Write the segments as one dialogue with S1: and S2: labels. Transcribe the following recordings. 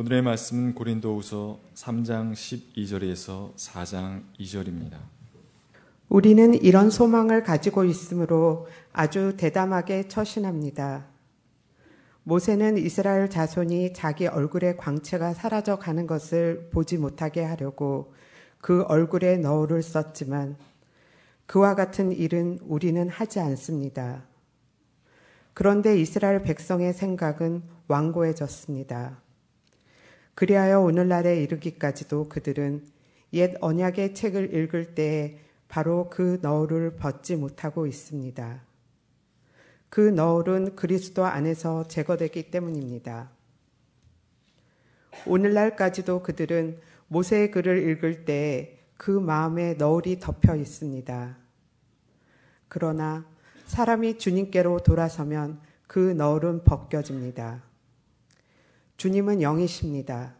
S1: 오늘의 말씀은 고린도후서 3장 12절에서 4장 2절입니다.
S2: 우리는 이런 소망을 가지고 있으므로 아주 대담하게 처신합니다. 모세는 이스라엘 자손이 자기 얼굴의 광채가 사라져 가는 것을 보지 못하게 하려고 그 얼굴에 너울을 썼지만 그와 같은 일은 우리는 하지 않습니다. 그런데 이스라엘 백성의 생각은 완고해졌습니다. 그리하여 오늘날에 이르기까지도 그들은 옛 언약의 책을 읽을 때에 바로 그 너울을 벗지 못하고 있습니다. 그 너울은 그리스도 안에서 제거되기 때문입니다. 오늘날까지도 그들은 모세의 글을 읽을 때그 마음에 너울이 덮여 있습니다. 그러나 사람이 주님께로 돌아서면 그 너울은 벗겨집니다. 주님은 영이십니다.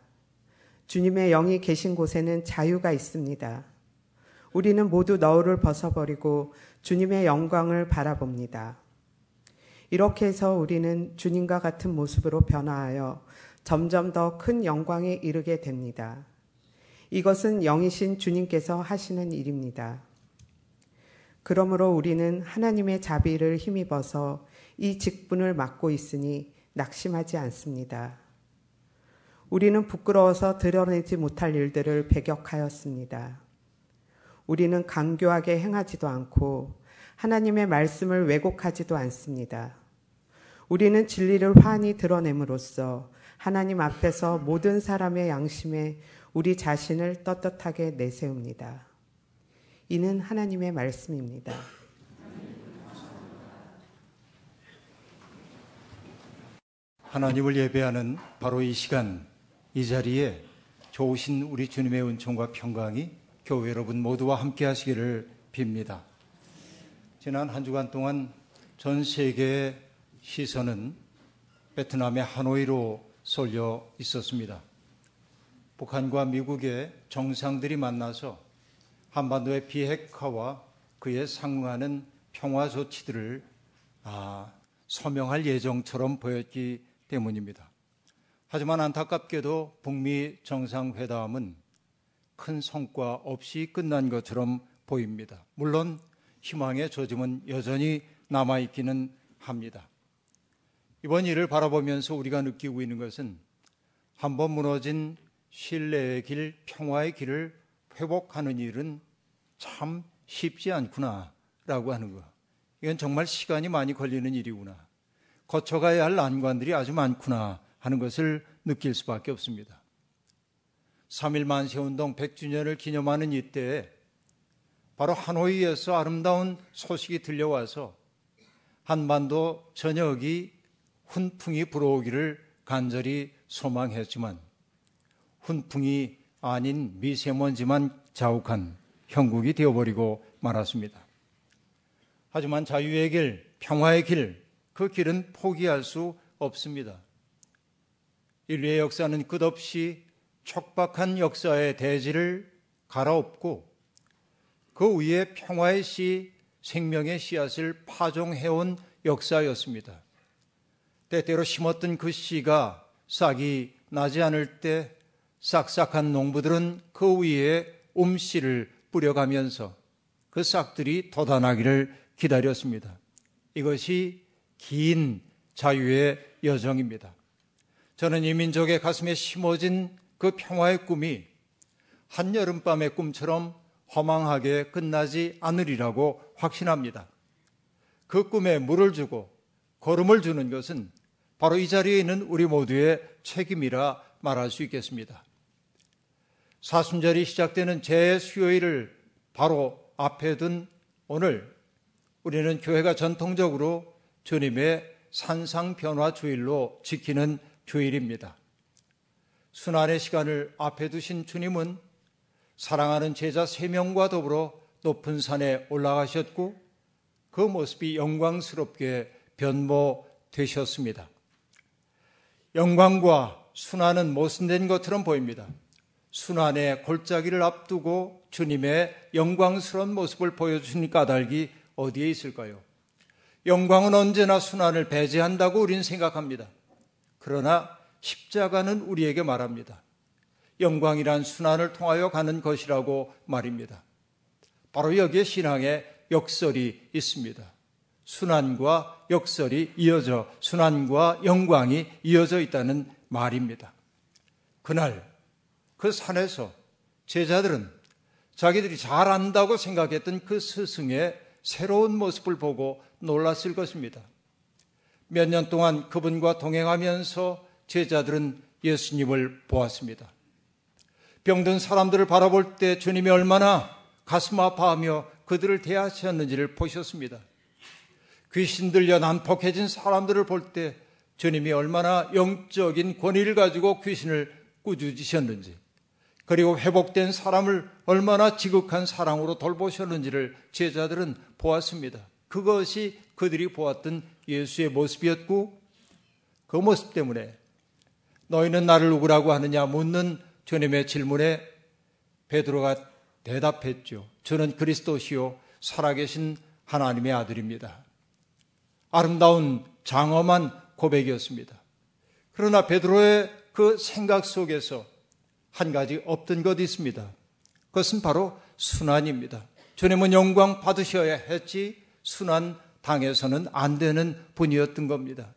S2: 주님의 영이 계신 곳에는 자유가 있습니다. 우리는 모두 너울을 벗어버리고 주님의 영광을 바라봅니다. 이렇게 해서 우리는 주님과 같은 모습으로 변화하여 점점 더 큰 영광에 이르게 됩니다. 이것은 영이신 주님께서 하시는 일입니다. 그러므로 우리는 하나님의 자비를 힘입어서 이 직분을 맡고 있으니 낙심하지 않습니다. 우리는 부끄러워서 드러내지 못할 일들을 배격하였습니다. 우리는 강교하게 행하지도 않고 하나님의 말씀을 왜곡하지도 않습니다. 우리는 진리를 환히 드러냄으로써 하나님 앞에서 모든 사람의 양심에 우리 자신을 떳떳하게 내세웁니다. 이는 하나님의 말씀입니다.
S3: 하나님을 예배하는 바로 이 시간 이 자리에 좋으신 우리 주님의 은총과 평강이 교회 여러분 모두와 함께 하시기를 빕니다. 지난 한 주간 동안 전 세계의 시선은 베트남의 하노이로 쏠려 있었습니다. 북한과 미국의 정상들이 만나서 한반도의 비핵화와 그에 상응하는 평화 조치들을 아, 서명할 예정처럼 보였기 때문입니다. 하지만 안타깝게도 북미 정상회담은 큰 성과 없이 끝난 것처럼 보입니다. 물론 희망의 조짐은 여전히 남아있기는 합니다. 이번 일을 바라보면서 우리가 느끼고 있는 것은 한번 무너진 신뢰의 길, 평화의 길을 회복하는 일은 참 쉽지 않구나 라고 하는 것. 이건 정말 시간이 많이 걸리는 일이구나. 거쳐가야 할 난관들이 아주 많구나 하는 것을 느낄 수밖에 없습니다. 3일 만세운동 100주년을 기념하는 이때에 바로 하노이에서 아름다운 소식이 들려와서 한반도 전역이 훈풍이 불어오기를 간절히 소망했지만 훈풍이 아닌 미세먼지만 자욱한 형국이 되어버리고 말았습니다. 하지만 자유의 길, 평화의 길, 그 길은 포기할 수 없습니다. 인류의 역사는 끝없이 촉박한 역사의 대지를 갈아엎고 그 위에 평화의 씨, 생명의 씨앗을 파종해온 역사였습니다. 때때로 심었던 그 씨가 싹이 나지 않을 때 싹싹한 농부들은 그 위에 음씨를 뿌려가면서 그 싹들이 돋아나기를 기다렸습니다. 이것이 긴 자유의 여정입니다. 저는 이 민족의 가슴에 심어진 그 평화의 꿈이 한여름밤의 꿈처럼 허망하게 끝나지 않으리라고 확신합니다. 그 꿈에 물을 주고 걸음을 주는 것은 바로 이 자리에 있는 우리 모두의 책임이라 말할 수 있겠습니다. 사순절이 시작되는 제 수요일을 바로 앞에 둔 오늘 우리는 교회가 전통적으로 주님의 산상 변화 주일로 지키는 주일입니다. 순환의 시간을 앞에 두신 주님은 사랑하는 제자 세 명과 더불어 높은 산에 올라가셨고 그 모습이 영광스럽게 변모되셨습니다. 영광과 순환은 모순된 것처럼 보입니다. 순환의 골짜기를 앞두고 주님의 영광스러운 모습을 보여주신 까닭이 어디에 있을까요? 영광은 언제나 순환을 배제한다고 우리는 생각합니다. 그러나 십자가는 우리에게 말합니다. 영광이란 순환을 통하여 가는 것이라고 말입니다. 바로 여기에 신앙의 역설이 있습니다. 순환과 역설이 이어져 순환과 영광이 이어져 있다는 말입니다. 그날 그 산에서 제자들은 자기들이 잘 안다고 생각했던 그 스승의 새로운 모습을 보고 놀랐을 것입니다. 몇 년 동안 그분과 동행하면서 제자들은 예수님을 보았습니다. 병든 사람들을 바라볼 때 주님이 얼마나 가슴 아파하며 그들을 대하셨는지를 보셨습니다. 귀신 들려 난폭해진 사람들을 볼 때 주님이 얼마나 영적인 권위를 가지고 귀신을 꾸짖으셨는지, 그리고 회복된 사람을 얼마나 지극한 사랑으로 돌보셨는지를 제자들은 보았습니다. 그것이 그들이 보았던 예수의 모습이었고, 그 모습 때문에 너희는 나를 누구라고 하느냐 묻는 주님의 질문에 베드로가 대답했죠. 저는 그리스도시요 살아계신 하나님의 아들입니다. 아름다운 장엄한 고백이었습니다. 그러나 베드로의 그 생각 속에서 한 가지 없던 것이 있습니다. 그것은 바로 순환입니다. 주님은 영광 받으셔야 했지 순환 당해서는 안 되는 분이었던 겁니다.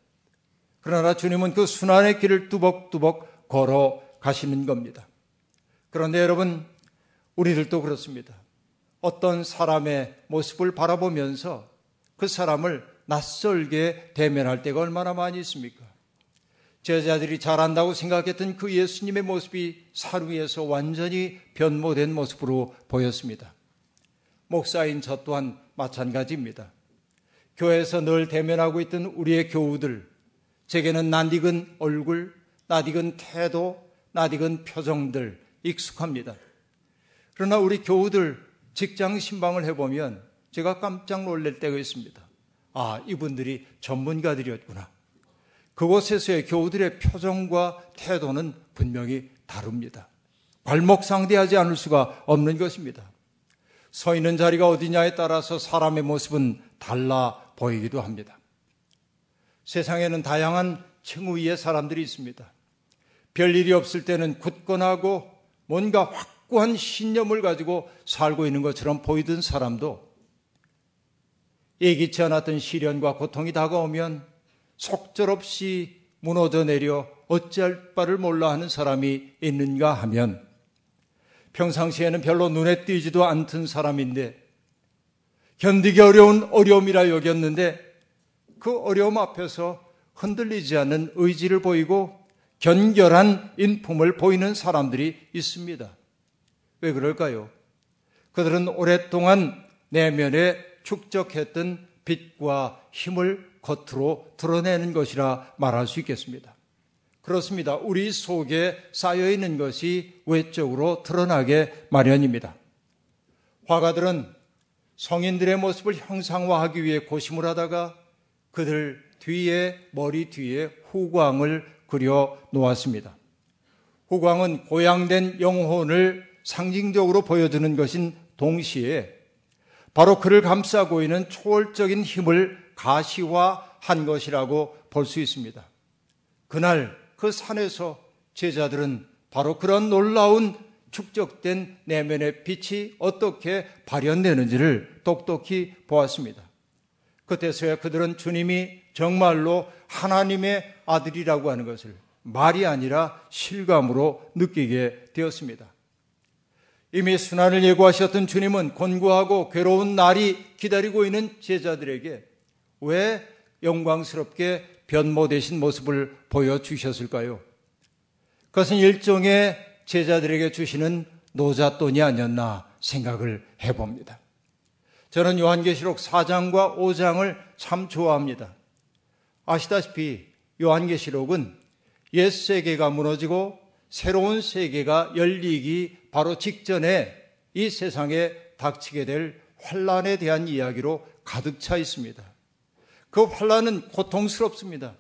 S3: 그러나 주님은 그 순환의 길을 뚜벅뚜벅 걸어 가시는 겁니다. 그런데 여러분, 우리들도 그렇습니다. 어떤 사람의 모습을 바라보면서 그 사람을 낯설게 대면할 때가 얼마나 많이 있습니까? 제자들이 잘한다고 생각했던 그 예수님의 모습이 산 위에서 완전히 변모된 모습으로 보였습니다. 목사인 저 또한 마찬가지입니다. 교회에서 늘 대면하고 있던 우리의 교우들, 제게는 낯익은 얼굴, 낯익은 태도, 낯익은 표정들 익숙합니다. 그러나 우리 교우들 직장 신방을 해보면 제가 깜짝 놀랄 때가 있습니다. 아, 이분들이 전문가들이었구나. 그곳에서의 교우들의 표정과 태도는 분명히 다릅니다. 발목 상대하지 않을 수가 없는 것입니다. 서 있는 자리가 어디냐에 따라서 사람의 모습은 달라 보이기도 합니다. 세상에는 다양한 층위의 사람들이 있습니다. 별일이 없을 때는 굳건하고 뭔가 확고한 신념을 가지고 살고 있는 것처럼 보이던 사람도 예기치 않았던 시련과 고통이 다가오면 속절없이 무너져 내려 어찌할 바를 몰라 하는 사람이 있는가 하면 평상시에는 별로 눈에 띄지도 않던 사람인데 견디기 어려운 어려움이라 여겼는데 그 어려움 앞에서 흔들리지 않는 의지를 보이고 견결한 인품을 보이는 사람들이 있습니다. 왜 그럴까요? 그들은 오랫동안 내면에 축적했던 빛과 힘을 겉으로 드러내는 것이라 말할 수 있겠습니다. 그렇습니다. 우리 속에 쌓여 있는 것이 외적으로 드러나게 마련입니다. 화가들은 성인들의 모습을 형상화하기 위해 고심을 하다가 그들 뒤에 머리 뒤에 후광을 그려 놓았습니다. 후광은 고양된 영혼을 상징적으로 보여주는 것인 동시에 바로 그를 감싸고 있는 초월적인 힘을 가시화한 것이라고 볼 수 있습니다. 그날 그 산에서 제자들은 바로 그런 놀라운 축적된 내면의 빛이 어떻게 발현되는지를 똑똑히 보았습니다. 그때서야 그들은 주님이 정말로 하나님의 아들이라고 하는 것을 말이 아니라 실감으로 느끼게 되었습니다. 이미 순환을 예고하셨던 주님은 곤고하고 괴로운 날이 기다리고 있는 제자들에게 왜 영광스럽게 변모되신 모습을 보여주셨을까요? 그것은 일종의 제자들에게 주시는 노잣돈이 아니었나 생각을 해봅니다. 저는 요한계시록 4장과 5장을 참 좋아합니다. 아시다시피 요한계시록은 옛 세계가 무너지고 새로운 세계가 열리기 바로 직전에 이 세상에 닥치게 될 환란에 대한 이야기로 가득 차 있습니다. 그 환란은 고통스럽습니다.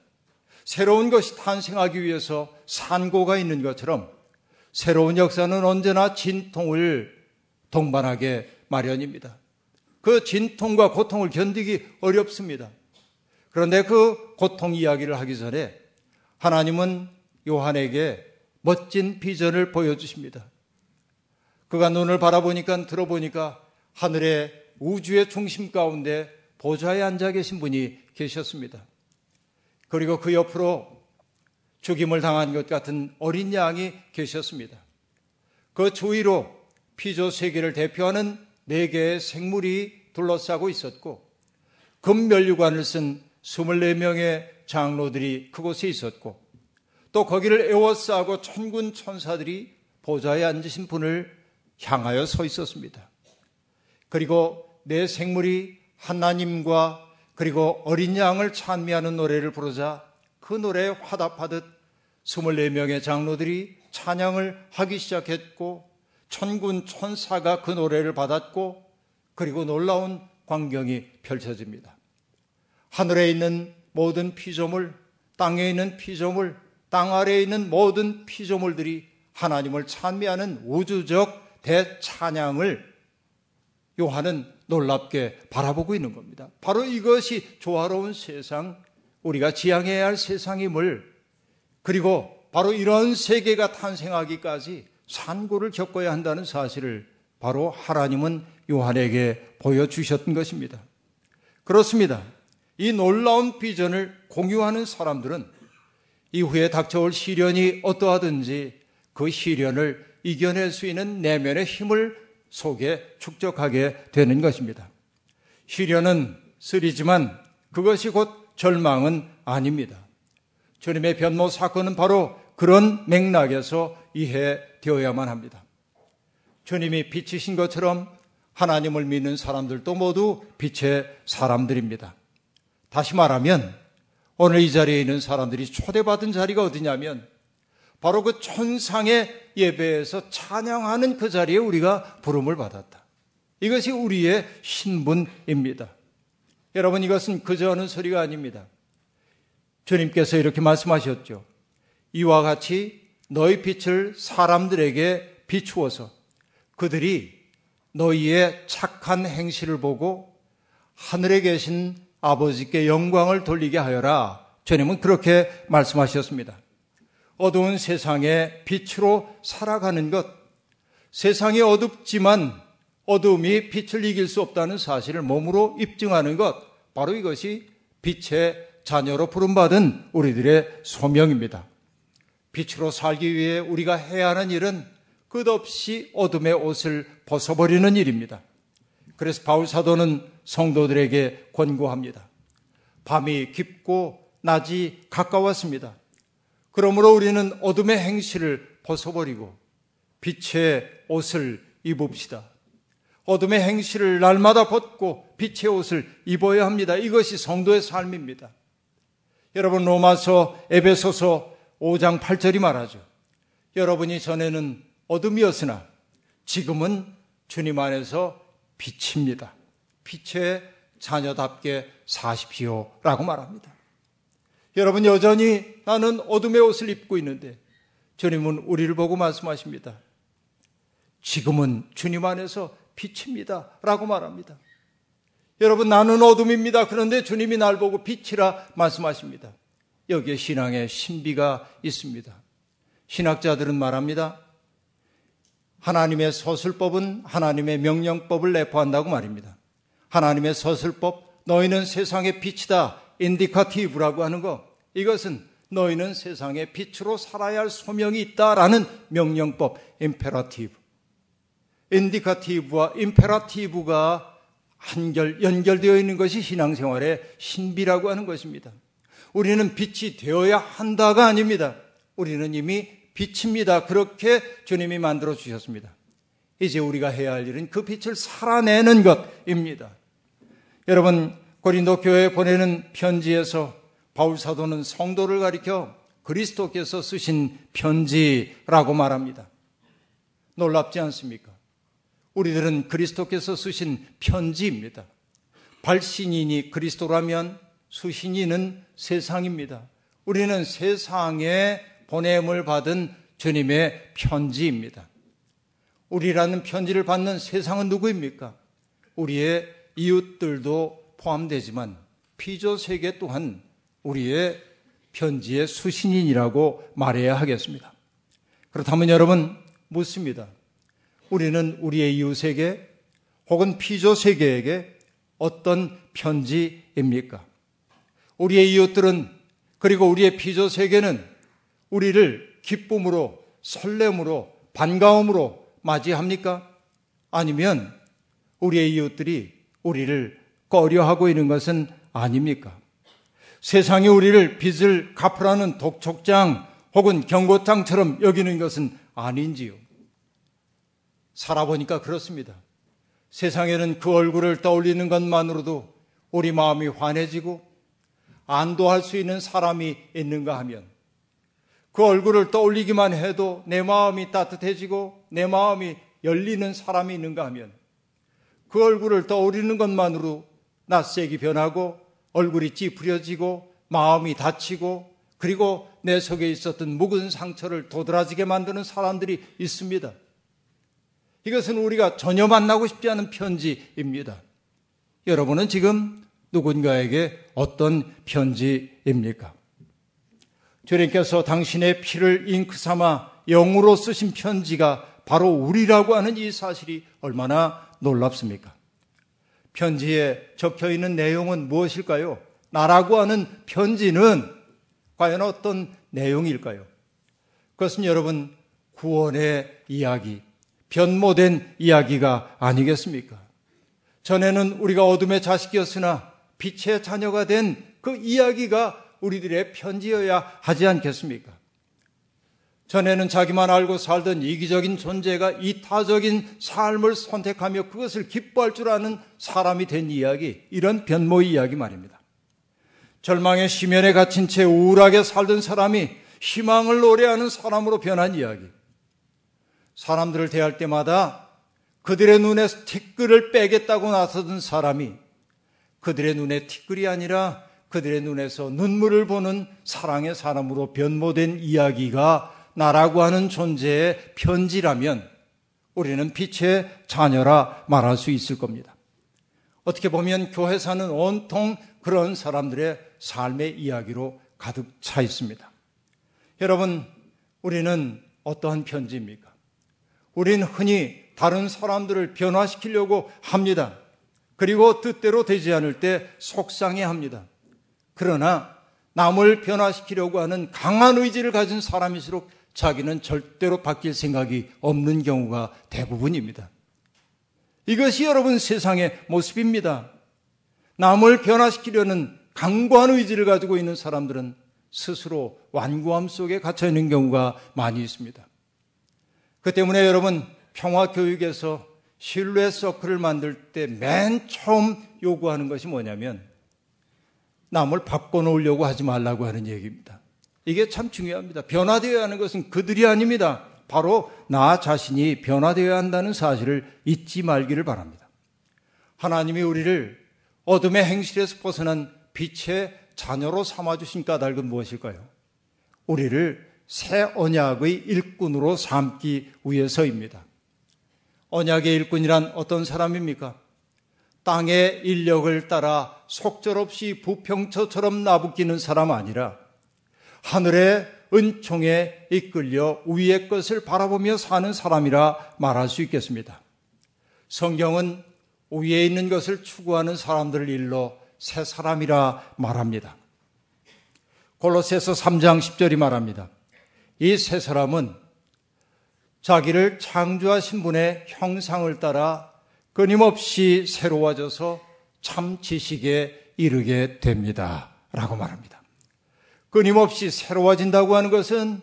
S3: 새로운 것이 탄생하기 위해서 산고가 있는 것처럼 새로운 역사는 언제나 진통을 동반하게 마련입니다. 그 진통과 고통을 견디기 어렵습니다. 그런데 그 고통 이야기를 하기 전에 하나님은 요한에게 멋진 비전을 보여주십니다. 그가 눈을 바라보니까 들어보니까 하늘의 우주의 중심 가운데 보좌에 앉아 계신 분이 계셨습니다. 그리고 그 옆으로 죽임을 당한 것 같은 어린 양이 계셨습니다. 그 주위로 피조 세계를 대표하는 네 개의 생물이 둘러싸고 있었고 금면류관을 쓴 24명의 장로들이 그곳에 있었고 또 거기를 에워싸고 천군 천사들이 보좌에 앉으신 분을 향하여 서 있었습니다. 그리고 내 생물이 하나님과 그리고 어린 양을 찬미하는 노래를 부르자 그 노래에 화답하듯 24명의 장로들이 찬양을 하기 시작했고 천군 천사가 그 노래를 받았고 그리고 놀라운 광경이 펼쳐집니다. 하늘에 있는 모든 피조물, 땅에 있는 피조물, 땅 아래에 있는 모든 피조물들이 하나님을 찬미하는 우주적 대찬양을 요한은 놀랍게 바라보고 있는 겁니다. 바로 이것이 조화로운 세상, 우리가 지향해야 할 세상임을 그리고 바로 이런 세계가 탄생하기까지 산고를 겪어야 한다는 사실을 바로 하나님은 요한에게 보여주셨던 것입니다. 그렇습니다. 이 놀라운 비전을 공유하는 사람들은 이후에 닥쳐올 시련이 어떠하든지 그 시련을 이겨낼 수 있는 내면의 힘을 속에 축적하게 되는 것입니다. 시련은 쓰리지만 그것이 곧 절망은 아닙니다. 주님의 변모 사건은 바로 그런 맥락에서 이해되어야만 합니다. 주님이 빛이신 것처럼 하나님을 믿는 사람들도 모두 빛의 사람들입니다. 다시 말하면 오늘 이 자리에 있는 사람들이 초대받은 자리가 어디냐면 바로 그 천상의 예배에서 찬양하는 그 자리에 우리가 부름을 받았다. 이것이 우리의 신분입니다. 여러분 이것은 그저 하는 소리가 아닙니다. 주님께서 이렇게 말씀하셨죠. 이와 같이 너희 빛을 사람들에게 비추어서 그들이 너희의 착한 행실을 보고 하늘에 계신 아버지께 영광을 돌리게 하여라. 주님은 그렇게 말씀하셨습니다. 어두운 세상에 빛으로 살아가는 것, 세상이 어둡지만 어둠이 빛을 이길 수 없다는 사실을 몸으로 입증하는 것, 바로 이것이 빛의 자녀로 부름받은 우리들의 소명입니다. 빛으로 살기 위해 우리가 해야 하는 일은 끝없이 어둠의 옷을 벗어버리는 일입니다. 그래서 바울 사도는 성도들에게 권고합니다. 밤이 깊고 낮이 가까웠습니다. 그러므로 우리는 어둠의 행실을 벗어버리고 빛의 옷을 입읍시다. 어둠의 행실을 날마다 벗고 빛의 옷을 입어야 합니다. 이것이 성도의 삶입니다. 여러분 로마서 에베소서 5장 8절이 말하죠. 여러분이 전에는 어둠이었으나 지금은 주님 안에서 빛입니다. 빛의 자녀답게 사십시오. 라고 말합니다. 여러분, 여전히 나는 어둠의 옷을 입고 있는데 주님은 우리를 보고 말씀하십니다. 지금은 주님 안에서 빛입니다. 라고 말합니다. 여러분, 나는 어둠입니다. 그런데 주님이 날 보고 빛이라 말씀하십니다. 여기에 신앙의 신비가 있습니다. 신학자들은 말합니다. 하나님의 서술법은 하나님의 명령법을 내포한다고 말입니다. 하나님의 서술법, 너희는 세상의 빛이다. indicative라고 하는 거. 이것은 너희는 세상의 빛으로 살아야 할 소명이 있다라는 명령법, imperative. 인디카티브와 임페라티브가 한결 연결되어 있는 것이 신앙생활의 신비라고 하는 것입니다. 우리는 빛이 되어야 한다가 아닙니다. 우리는 이미 빛입니다. 그렇게 주님이 만들어 주셨습니다. 이제 우리가 해야 할 일은 그 빛을 살아내는 것입니다. 여러분, 고린도 교회에 보내는 편지에서 바울 사도는 성도를 가리켜 그리스도께서 쓰신 편지라고 말합니다. 놀랍지 않습니까? 우리들은 그리스도께서 쓰신 편지입니다. 발신인이 그리스도라면 수신인은 세상입니다. 우리는 세상에 보냄을 받은 주님의 편지입니다. 우리라는 편지를 받는 세상은 누구입니까? 우리의 이웃들도 포함되지만 피조 세계 또한 우리의 편지의 수신인이라고 말해야 하겠습니다. 그렇다면 여러분 묻습니다. 우리는 우리의 이웃에게 혹은 피조 세계에게 어떤 편지입니까? 우리의 이웃들은 그리고 우리의 피조 세계는 우리를 기쁨으로 설렘으로 반가움으로 맞이합니까? 아니면 우리의 이웃들이 우리를 꺼려하고 있는 것은 아닙니까? 세상이 우리를 빚을 갚으라는 독촉장 혹은 경고장처럼 여기는 것은 아닌지요. 살아보니까 그렇습니다. 세상에는 그 얼굴을 떠올리는 것만으로도 우리 마음이 환해지고 안도할 수 있는 사람이 있는가 하면 그 얼굴을 떠올리기만 해도 내 마음이 따뜻해지고 내 마음이 열리는 사람이 있는가 하면 그 얼굴을 떠올리는 것만으로 낯색이 변하고 얼굴이 찌푸려지고 마음이 다치고 그리고 내 속에 있었던 묵은 상처를 도드라지게 만드는 사람들이 있습니다. 이것은 우리가 전혀 만나고 싶지 않은 편지입니다. 여러분은 지금 누군가에게 어떤 편지입니까? 주님께서 당신의 피를 잉크 삼아 영으로 쓰신 편지가 바로 우리라고 하는 이 사실이 얼마나 놀랍습니까? 편지에 적혀 있는 내용은 무엇일까요? 나라고 하는 편지는 과연 어떤 내용일까요? 그것은 여러분 구원의 이야기, 변모된 이야기가 아니겠습니까? 전에는 우리가 어둠의 자식이었으나 빛의 자녀가 된 그 이야기가 우리들의 편지여야 하지 않겠습니까? 전에는 자기만 알고 살던 이기적인 존재가 이타적인 삶을 선택하며 그것을 기뻐할 줄 아는 사람이 된 이야기, 이런 변모의 이야기 말입니다. 절망의 심연에 갇힌 채 우울하게 살던 사람이 희망을 노래하는 사람으로 변한 이야기. 사람들을 대할 때마다 그들의 눈에서 티끌을 빼겠다고 나서던 사람이 그들의 눈에 티끌이 아니라 그들의 눈에서 눈물을 보는 사랑의 사람으로 변모된 이야기가 나라고 하는 존재의 편지라면 우리는 빛의 자녀라 말할 수 있을 겁니다. 어떻게 보면 교회사는 온통 그런 사람들의 삶의 이야기로 가득 차 있습니다. 여러분, 우리는 어떠한 편지입니까? 우리는 흔히 다른 사람들을 변화시키려고 합니다. 그리고 뜻대로 되지 않을 때 속상해 합니다. 그러나 남을 변화시키려고 하는 강한 의지를 가진 사람일수록 자기는 절대로 바뀔 생각이 없는 경우가 대부분입니다. 이것이 여러분 세상의 모습입니다. 남을 변화시키려는 강고한 의지를 가지고 있는 사람들은 스스로 완고함 속에 갇혀 있는 경우가 많이 있습니다. 그 때문에 여러분 평화 교육에서 신뢰 서클을 만들 때 맨 처음 요구하는 것이 뭐냐면 남을 바꿔놓으려고 하지 말라고 하는 얘기입니다. 이게 참 중요합니다. 변화되어야 하는 것은 그들이 아닙니다. 바로 나 자신이 변화되어야 한다는 사실을 잊지 말기를 바랍니다. 하나님이 우리를 어둠의 행실에서 벗어난 빛의 자녀로 삼아주신 까닭은 무엇일까요? 우리를 새 언약의 일꾼으로 삼기 위해서입니다. 언약의 일꾼이란 어떤 사람입니까? 땅의 인력을 따라 속절없이 부평처처럼 나부끼는 사람 아니라 하늘의 은총에 이끌려 위의 것을 바라보며 사는 사람이라 말할 수 있겠습니다. 성경은 위에 있는 것을 추구하는 사람들을 일러 새 사람이라 말합니다. 골로새서 3장 10절이 말합니다. 이 새 사람은 자기를 창조하신 분의 형상을 따라 끊임없이 새로워져서 참 지식에 이르게 됩니다. 라고 말합니다. 끊임없이 새로워진다고 하는 것은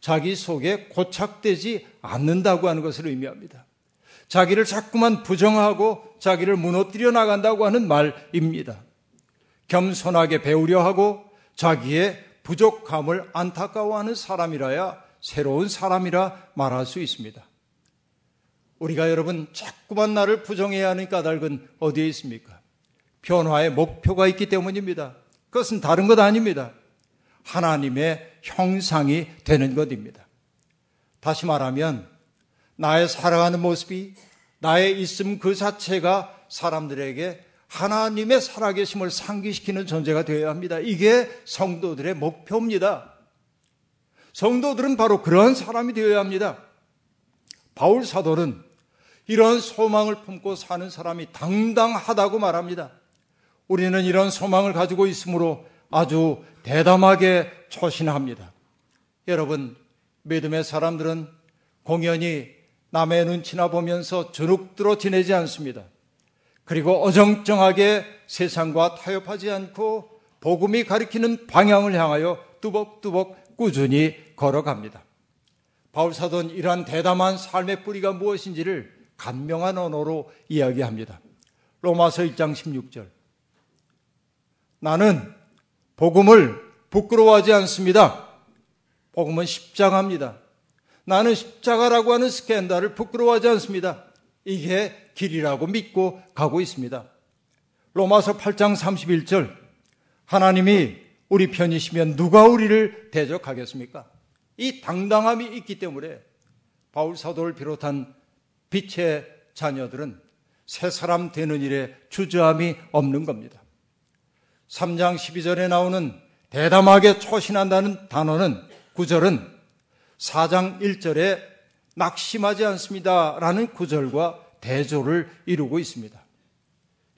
S3: 자기 속에 고착되지 않는다고 하는 것을 의미합니다. 자기를 자꾸만 부정하고 자기를 무너뜨려 나간다고 하는 말입니다. 겸손하게 배우려 하고 자기의 부족함을 안타까워하는 사람이라야 새로운 사람이라 말할 수 있습니다. 우리가 여러분 자꾸만 나를 부정해야 하는 까닭은 어디에 있습니까? 변화의 목표가 있기 때문입니다. 그것은 다른 것 아닙니다. 하나님의 형상이 되는 것입니다. 다시 말하면 나의 살아가는 모습이 나의 있음 그 자체가 사람들에게 하나님의 살아계심을 상기시키는 존재가 되어야 합니다. 이게 성도들의 목표입니다. 성도들은 바로 그러한 사람이 되어야 합니다. 바울 사도는 이런 소망을 품고 사는 사람이 당당하다고 말합니다. 우리는 이런 소망을 가지고 있으므로 아주 대담하게 초신합니다. 여러분, 믿음의 사람들은 공연히 남의 눈치나 보면서 주눅들어 지내지 않습니다. 그리고 어정쩡하게 세상과 타협하지 않고 복음이 가리키는 방향을 향하여 뚜벅뚜벅 꾸준히 걸어갑니다. 바울사도는 이러한 대담한 삶의 뿌리가 무엇인지를 간명한 언어로 이야기합니다. 로마서 1장 16절. 나는 복음을 부끄러워하지 않습니다. 복음은 십자가입니다. 나는 십자가라고 하는 스캔들을 부끄러워하지 않습니다. 이게 길이라고 믿고 가고 있습니다. 로마서 8장 31절. 하나님이 우리 편이시면 누가 우리를 대적하겠습니까? 이 당당함이 있기 때문에 바울 사도를 비롯한 빛의 자녀들은 새 사람 되는 일에 주저함이 없는 겁니다. 3장 12절에 나오는 대담하게 초신한다는 단어는 구절은 4장 1절에 낙심하지 않습니다. 라는 구절과 대조를 이루고 있습니다.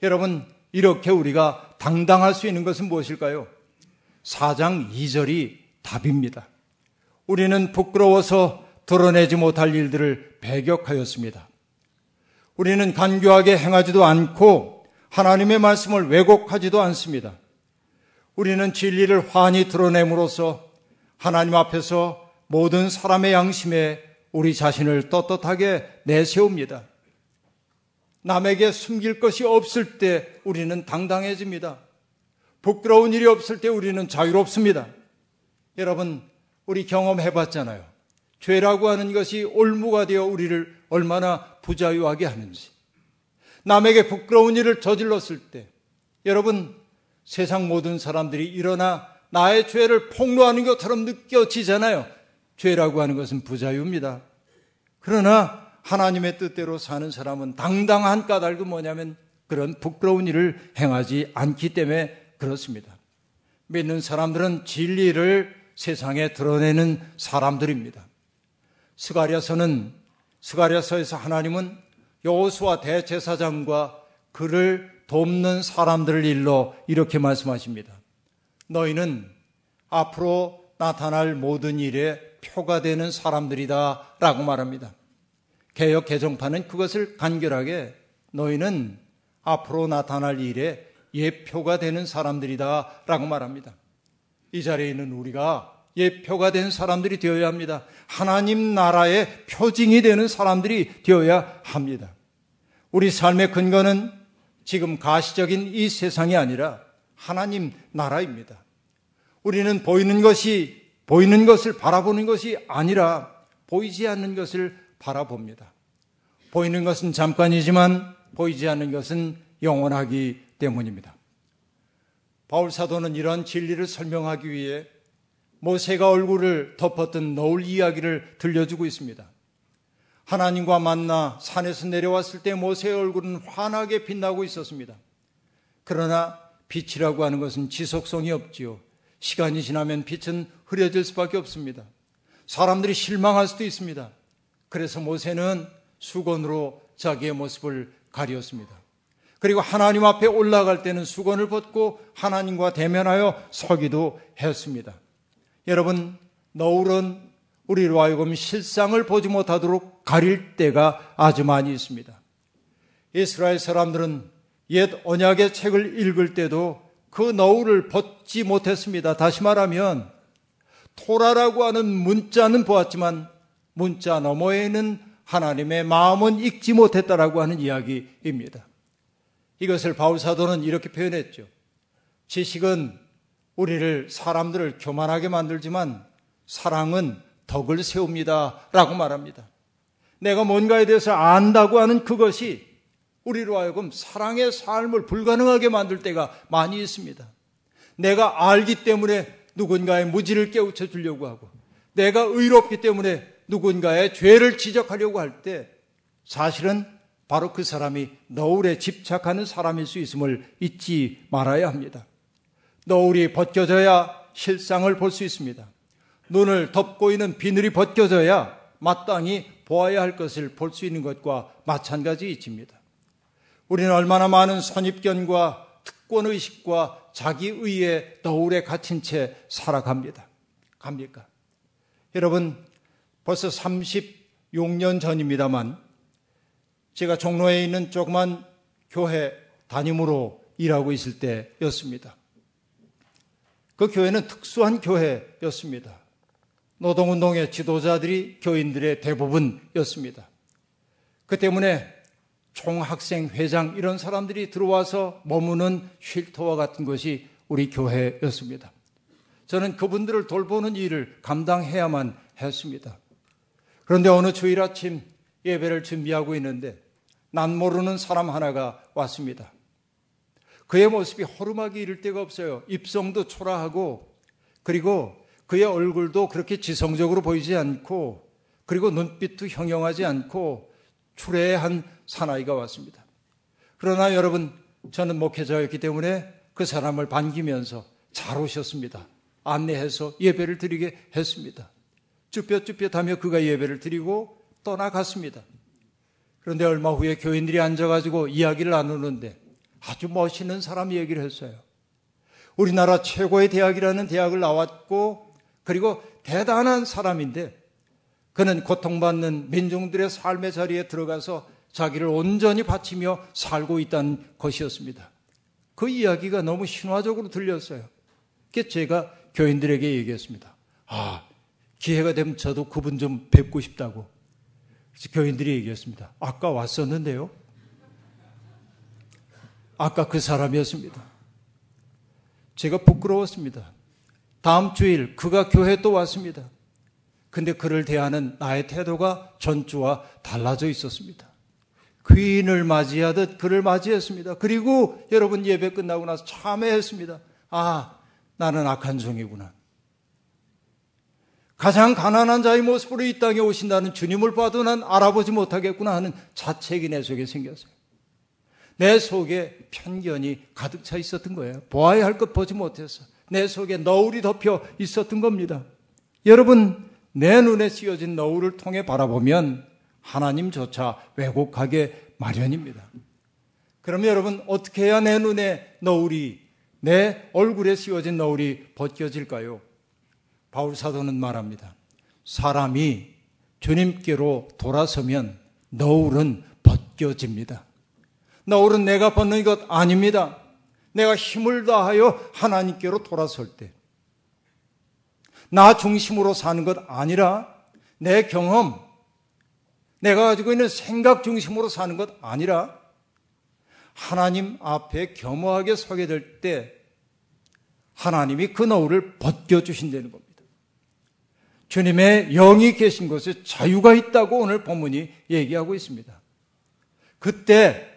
S3: 여러분, 이렇게 우리가 당당할 수 있는 것은 무엇일까요? 4장 2절이 답입니다. 우리는 부끄러워서 드러내지 못할 일들을 배격하였습니다. 우리는 간교하게 행하지도 않고 하나님의 말씀을 왜곡하지도 않습니다. 우리는 진리를 환히 드러냄으로써 하나님 앞에서 모든 사람의 양심에 우리 자신을 떳떳하게 내세웁니다. 남에게 숨길 것이 없을 때 우리는 당당해집니다. 부끄러운 일이 없을 때 우리는 자유롭습니다. 여러분, 우리 경험해 봤잖아요. 죄라고 하는 것이 올무가 되어 우리를 얼마나 부자유하게 하는지. 남에게 부끄러운 일을 저질렀을 때, 여러분, 세상 모든 사람들이 일어나 나의 죄를 폭로하는 것처럼 느껴지잖아요. 죄라고 하는 것은 부자유입니다. 그러나 하나님의 뜻대로 사는 사람은 당당한 까닭은 뭐냐면 그런 부끄러운 일을 행하지 않기 때문에 그렇습니다. 믿는 사람들은 진리를 세상에 드러내는 사람들입니다. 스가랴서는 스가랴서에서 하나님은 여호수아 대제사장과 그를 돕는 사람들을 일러 이렇게 말씀하십니다. 너희는 앞으로 나타날 모든 일에 표가 되는 사람들이다 라고 말합니다. 개혁 개정판은 그것을 간결하게 너희는 앞으로 나타날 일에 예표가 되는 사람들이다 라고 말합니다. 이 자리에 있는 우리가 예표가 된 사람들이 되어야 합니다. 하나님 나라의 표징이 되는 사람들이 되어야 합니다. 우리 삶의 근거는 지금 가시적인 이 세상이 아니라 하나님 나라입니다. 우리는 보이는 것이 보이는 것을 바라보는 것이 아니라 보이지 않는 것을 바라봅니다. 보이는 것은 잠깐이지만 보이지 않는 것은 영원하기 때문입니다. 바울 사도는 이러한 진리를 설명하기 위해 모세가 얼굴을 덮었던 너울 이야기를 들려주고 있습니다. 하나님과 만나 산에서 내려왔을 때 모세의 얼굴은 환하게 빛나고 있었습니다. 그러나 빛이라고 하는 것은 지속성이 없지요. 시간이 지나면 빛은 흐려질 수밖에 없습니다. 사람들이 실망할 수도 있습니다. 그래서 모세는 수건으로 자기의 모습을 가리었습니다. 그리고 하나님 앞에 올라갈 때는 수건을 벗고 하나님과 대면하여 서기도 했습니다. 여러분, 너울은 우리로 하여금 실상을 보지 못하도록 가릴 때가 아주 많이 있습니다. 이스라엘 사람들은 옛 언약의 책을 읽을 때도 그 너울을 벗지 못했습니다. 다시 말하면 토라라고 하는 문자는 보았지만 문자 너머에는 하나님의 마음은 읽지 못했다라고 하는 이야기입니다. 이것을 바울 사도는 이렇게 표현했죠. 지식은 우리를 사람들을 교만하게 만들지만 사랑은 덕을 세웁니다. 라고 말합니다. 내가 뭔가에 대해서 안다고 하는 그것이 우리로 하여금 사랑의 삶을 불가능하게 만들 때가 많이 있습니다. 내가 알기 때문에 누군가의 무지를 깨우쳐 주려고 하고 내가 의롭기 때문에 누군가의 죄를 지적하려고 할 때 사실은 바로 그 사람이 너울에 집착하는 사람일 수 있음을 잊지 말아야 합니다. 너울이 벗겨져야 실상을 볼 수 있습니다. 눈을 덮고 있는 비늘이 벗겨져야 마땅히 보아야 할 것을 볼 수 있는 것과 마찬가지 이치입니다. 우리는 얼마나 많은 선입견과 특권의식과 자기의의 너울에 갇힌 채 살아갑니다. 갑니까? 여러분, 벌써 36년 전입니다만, 제가 종로에 있는 조그만 교회 담임으로 일하고 있을 때였습니다. 그 교회는 특수한 교회였습니다. 노동운동의 지도자들이 교인들의 대부분이었습니다. 그 때문에 총학생 회장 이런 사람들이 들어와서 머무는 쉴터와 같은 것이 우리 교회였습니다. 저는 그분들을 돌보는 일을 감당해야만 했습니다. 그런데 어느 주일 아침 예배를 준비하고 있는데 난 모르는 사람 하나가 왔습니다. 그의 모습이 허름하게 이를 데가 없어요. 입성도 초라하고 그리고 그의 얼굴도 그렇게 지성적으로 보이지 않고 그리고 눈빛도 형용하지 않고 추레한 사나이가 왔습니다. 그러나 여러분 저는 목회자였기 때문에 그 사람을 반기면서 잘 오셨습니다. 안내해서 예배를 드리게 했습니다. 쭈뼛쭈뼛하며 그가 예배를 드리고 떠나갔습니다. 그런데 얼마 후에 교인들이 앉아가지고 이야기를 나누는데 아주 멋있는 사람 얘기를 했어요. 우리나라 최고의 대학이라는 대학을 나왔고 그리고 대단한 사람인데 그는 고통받는 민중들의 삶의 자리에 들어가서 자기를 온전히 바치며 살고 있다는 것이었습니다. 그 이야기가 너무 신화적으로 들렸어요. 그 제가 교인들에게 얘기했습니다. 아, 기회가 되면 저도 그분 좀 뵙고 싶다고. 교인들이 얘기했습니다. 아까 왔었는데요. 아까 그 사람이었습니다. 제가 부끄러웠습니다. 다음 주일 그가 교회에 또 왔습니다. 근데 그를 대하는 나의 태도가 전주와 달라져 있었습니다. 귀인을 맞이하듯 그를 맞이했습니다. 그리고 여러분 예배 끝나고 나서 참회했습니다. 아, 나는 악한 종이구나. 가장 가난한 자의 모습으로 이 땅에 오신다는 주님을 봐도 난 알아보지 못하겠구나 하는 자책이 내 속에 생겼어요. 내 속에 편견이 가득 차 있었던 거예요. 보아야 할 것 보지 못해서. 내 속에 너울이 덮여 있었던 겁니다. 여러분, 내 눈에 씌어진 너울을 통해 바라보면 하나님조차 왜곡하게 마련입니다. 그럼 여러분, 어떻게 해야 내 눈에 너울이, 내 얼굴에 씌워진 너울이 벗겨질까요? 바울 사도는 말합니다. 사람이 주님께로 돌아서면 너울은 벗겨집니다. 너울은 내가 벗는 것 아닙니다. 내가 힘을 다하여 하나님께로 돌아설 때. 나 중심으로 사는 것 아니라 내 경험, 내가 가지고 있는 생각 중심으로 사는 것 아니라 하나님 앞에 겸허하게 서게 될 때 하나님이 그 너울을 벗겨주신다는 겁니다. 주님의 영이 계신 곳에 자유가 있다고 오늘 본문이 얘기하고 있습니다. 그때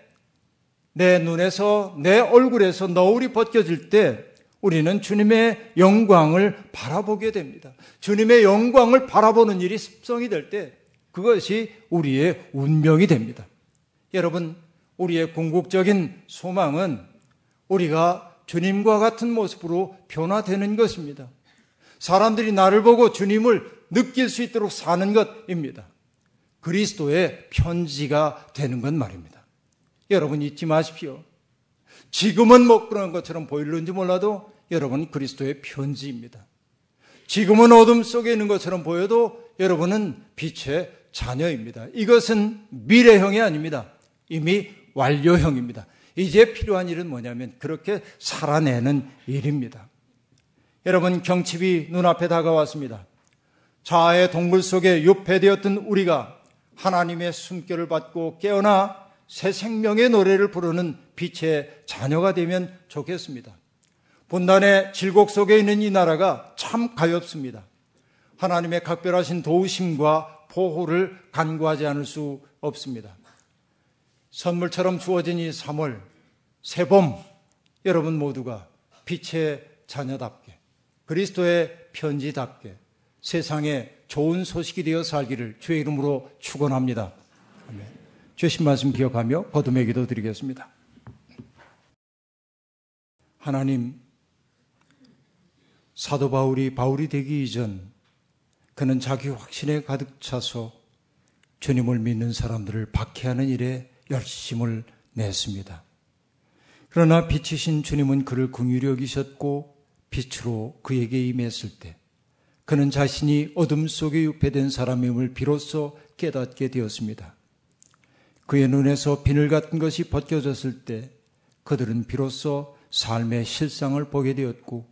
S3: 내 눈에서 내 얼굴에서 너울이 벗겨질 때 우리는 주님의 영광을 바라보게 됩니다. 주님의 영광을 바라보는 일이 습성이 될 때 그것이 우리의 운명이 됩니다. 여러분, 우리의 궁극적인 소망은 우리가 주님과 같은 모습으로 변화되는 것입니다. 사람들이 나를 보고 주님을 느낄 수 있도록 사는 것입니다. 그리스도의 편지가 되는 것 말입니다. 여러분 잊지 마십시오. 지금은 못 그러는 것처럼 보일는지 몰라도 여러분 그리스도의 편지입니다. 지금은 어둠 속에 있는 것처럼 보여도 여러분은 빛의 자녀입니다. 이것은 미래형이 아닙니다. 이미 완료형입니다. 이제 필요한 일은 뭐냐면 그렇게 살아내는 일입니다. 여러분 경칩이 눈앞에 다가왔습니다. 자아의 동굴 속에 유폐되었던 우리가 하나님의 숨결을 받고 깨어나 새 생명의 노래를 부르는 빛의 자녀가 되면 좋겠습니다. 분단의 질곡 속에 있는 이 나라가 참 가엾습니다. 하나님의 각별하신 도우심과 보호를 간구하지 않을 수 없습니다. 선물처럼 주어진 이 3월, 새봄, 여러분 모두가 빛의 자녀답게 그리스도의 편지답게 세상에 좋은 소식이 되어 살기를 주의 이름으로 축원합니다. 아멘. 주신 말씀 기억하며 거듭의 기도 드리겠습니다. 하나님, 사도 바울이 바울이 되기 이전 그는 자기 확신에 가득 차서 주님을 믿는 사람들을 박해하는 일에 열심을 냈습니다. 그러나 빛이신 주님은 그를 긍휼히 여기셨고 빛으로 그에게 임했을 때 그는 자신이 어둠 속에 유폐된 사람임을 비로소 깨닫게 되었습니다. 그의 눈에서 비늘 같은 것이 벗겨졌을 때 그들은 비로소 삶의 실상을 보게 되었고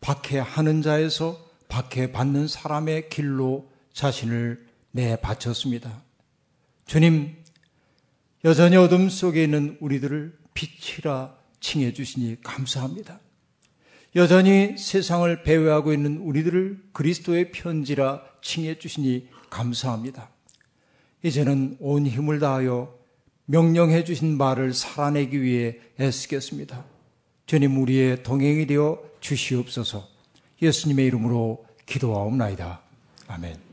S3: 박해하는 자에서 박해받는 사람의 길로 자신을 내바쳤습니다. 주님, 여전히 어둠 속에 있는 우리들을 빛이라 칭해 주시니 감사합니다. 여전히 세상을 배회하고 있는 우리들을 그리스도의 편지라 칭해 주시니 감사합니다. 이제는 온 힘을 다하여 명령해 주신 말을 살아내기 위해 애쓰겠습니다. 주님 우리의 동행이 되어 주시옵소서 예수님의 이름으로 기도하옵나이다. 아멘.